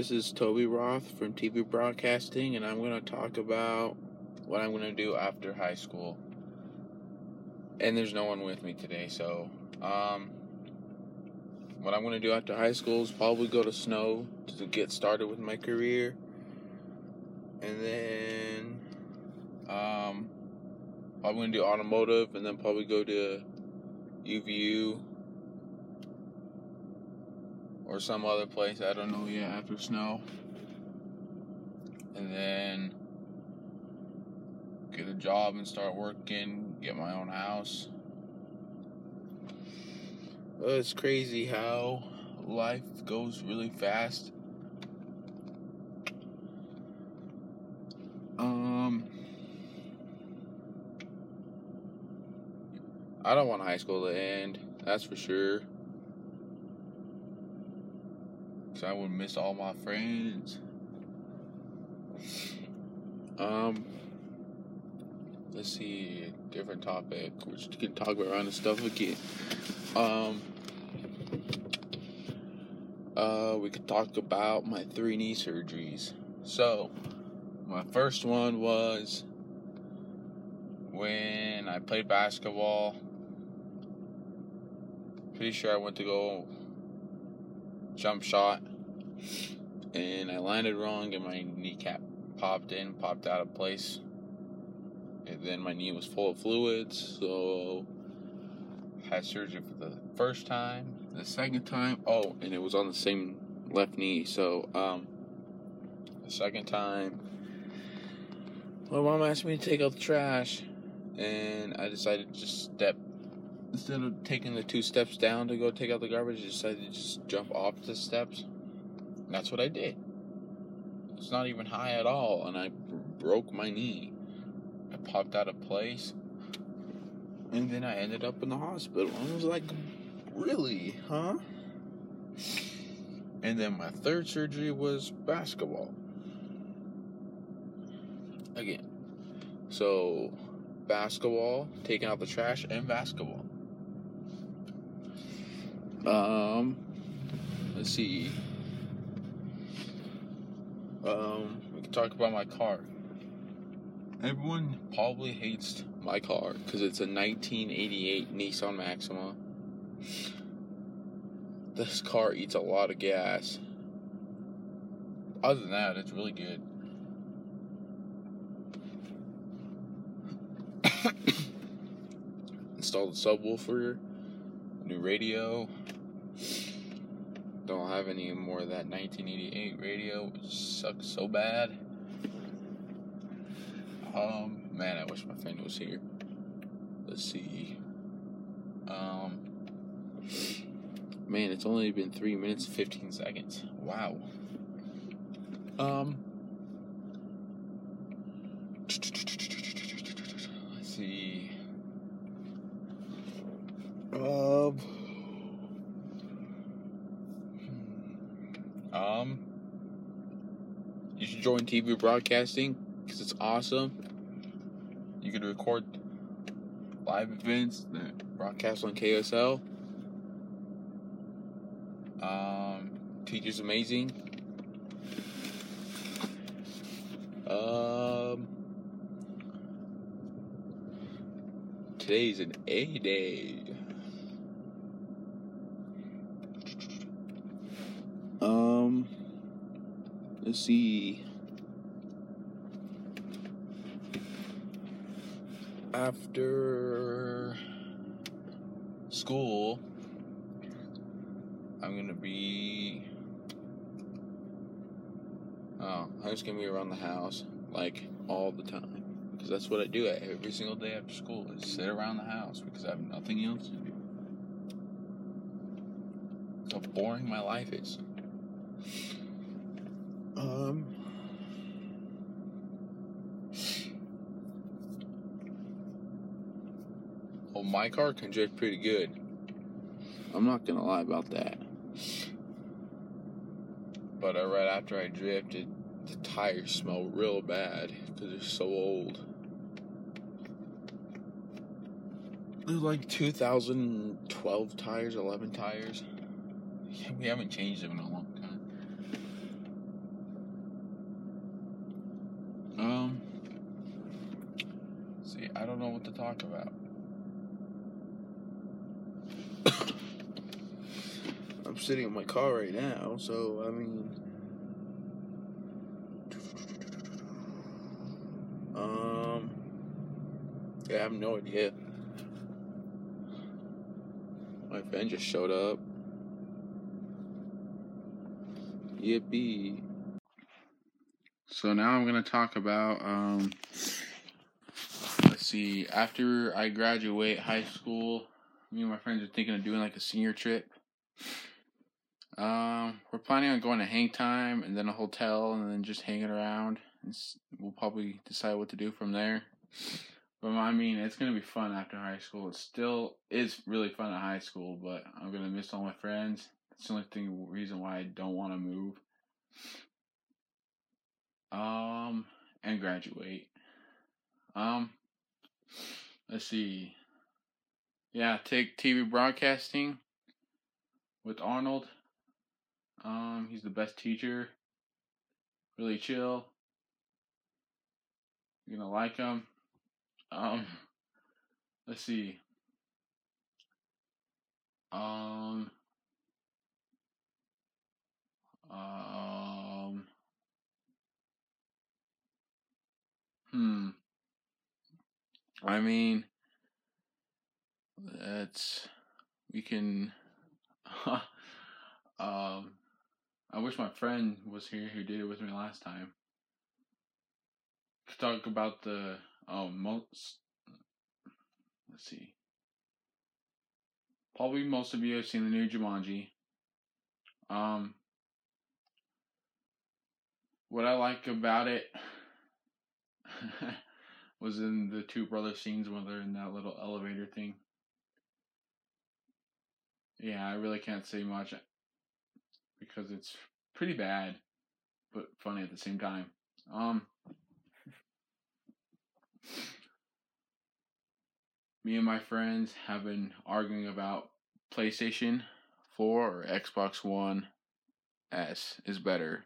This is Toby Roth from TV Broadcasting, and I'm going to talk about what I'm going to do after high school. And there's no one with me today, so um, what I'm going to do after high school is probably go to Snow to get started with my career, and then um, I'm going to do automotive, and then probably go to UVU or some other place. I don't know yet after snow. And then get a job and start working, get my own house. It's crazy how life goes really fast. Um, I don't want high school to end, that's for sure. I would miss all my friends. Um, let's see, different topic. We're talk about random stuff again. Um, uh, we could talk about my three knee surgeries. So, my first one was when I played basketball. Pretty sure I went to go jump shot and I landed wrong and my kneecap popped in, popped out of place. And then my knee was full of fluids, so I had surgery for the first time. The second time, oh, and it was on the same left knee. So, um, the second time, my mom asked me to take out the trash, and I decided to just step instead of taking the two steps down to go take out the garbage. I decided to just jump off the steps that's what I did. It's not even high at all, and I broke my knee. I popped out of place, and then I ended up in the hospital. I was like, really, huh? And then my third surgery was basketball. Again. So, basketball, taking out the trash, and basketball. Um, let's see. Um, we can talk about my car. Everyone probably hates my car because it's a 1988 Nissan Maxima. This car eats a lot of gas. Other than that, it's really good. Installed a subwoofer, new radio, don't have any more of that 1988 radio, which sucks so bad. Um, man, I wish my friend was here. Let's see. Um, man, it's only been three minutes, 15 seconds. Wow. Um, let's see. Um, Um, you join TV broadcasting because it's awesome. You can record live events broadcast on KSL. Um, teacher's amazing. Um, today's an A day. Um, let's see. After school, I'm gonna be. Oh, I'm just gonna be around the house like all the time because that's what I do every single day after school. Is sit around the house because I have nothing else to do. How boring my life is. Um, Well, my car can drift pretty good. I'm not gonna lie about that. But uh, right after I drifted, the tires smell real bad because they're so old. They're like 2012 tires, 11 tires. Yeah, we haven't changed them in a long time. Um, see, I don't know what to talk about. Sitting in my car right now, so I mean. Um. Yeah, I have no idea. My friend just showed up. Yippee. So now I'm gonna talk about um let's see, after I graduate high school, me and my friends are thinking of doing like a senior trip. Um, we're planning on going to hang time and then a hotel and then just hanging around. It's, we'll probably decide what to do from there. But I mean, it's gonna be fun after high school. It still is really fun at high school, but I'm gonna miss all my friends. It's the only thing reason why I don't want to move. Um, and graduate. Um, let's see. Yeah, take TV broadcasting with Arnold. Um, he's the best teacher. Really chill. You're gonna like him. Um, let's see. Um, um, hmm. I mean, that's we can. um, I wish my friend was here who did it with me last time. Could talk about the oh most. Let's see. Probably most of you have seen the new Jumanji. Um, what I like about it was in the two brother scenes when they're in that little elevator thing. Yeah, I really can't say much because it's pretty bad, but funny at the same time. Um, me and my friends have been arguing about PlayStation 4 or Xbox One S is better.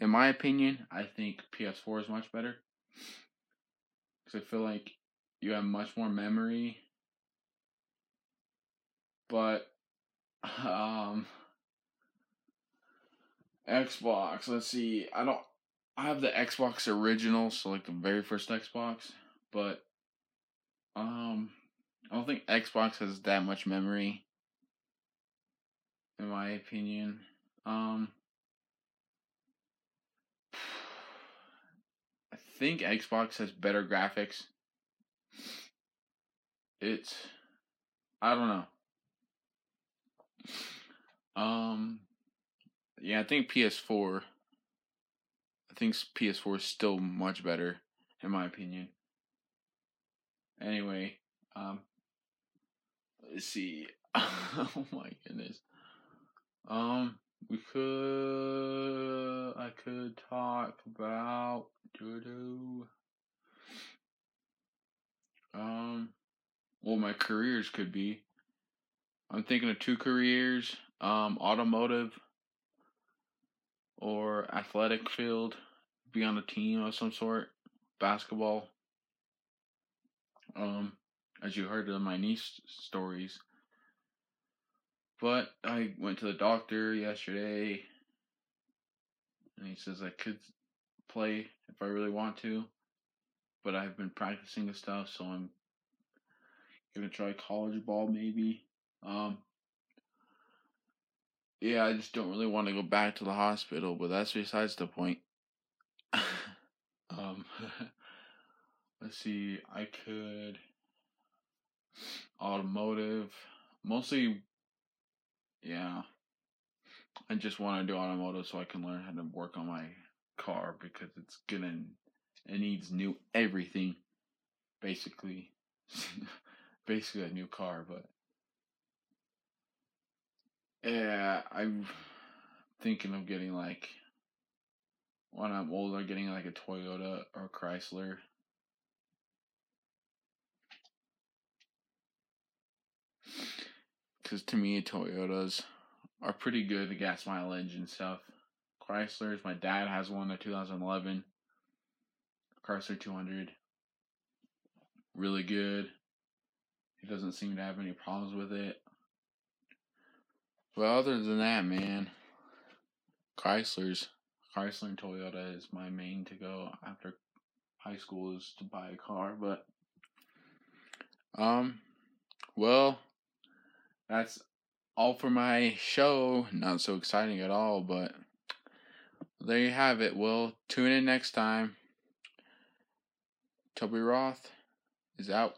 In my opinion, I think PS4 is much better. Because I feel like you have much more memory. But, um, Xbox, let's see. I don't, I have the Xbox original, so like the very first Xbox. But, um, I don't think Xbox has that much memory in my opinion. Um, I think Xbox has better graphics. It's, I don't know. Um, yeah, I think PS4. I think PS4 is still much better, in my opinion. Anyway, um, let's see. oh my goodness. Um, we could. I could talk about doo Um, well, my careers could be. I'm thinking of two careers. Um, automotive or athletic field. Be on a team of some sort. Basketball. Um, as you heard in my niece stories, but I went to the doctor yesterday, and he says I could play if I really want to, but I've been practicing the stuff, so I'm gonna try college ball maybe. Um, yeah, I just don't really want to go back to the hospital, but that's besides the point. um, let's see, I could automotive, mostly yeah. I just want to do automotive so I can learn how to work on my car because it's gonna it needs new everything basically basically a new car but yeah i'm thinking of getting like when i'm older getting like a toyota or chrysler because to me Toyotas are pretty good, the gas mileage and stuff. Chryslers, my dad has one, a 2011 Chrysler 200. really good. He doesn't seem to have any problems with it. Well, other than that, man, Chrysler's Chrysler and Toyota is my main to go after high school is to buy a car, but um well that's all for my show. Not so exciting at all, but there you have it. We'll tune in next time. Toby Roth is out.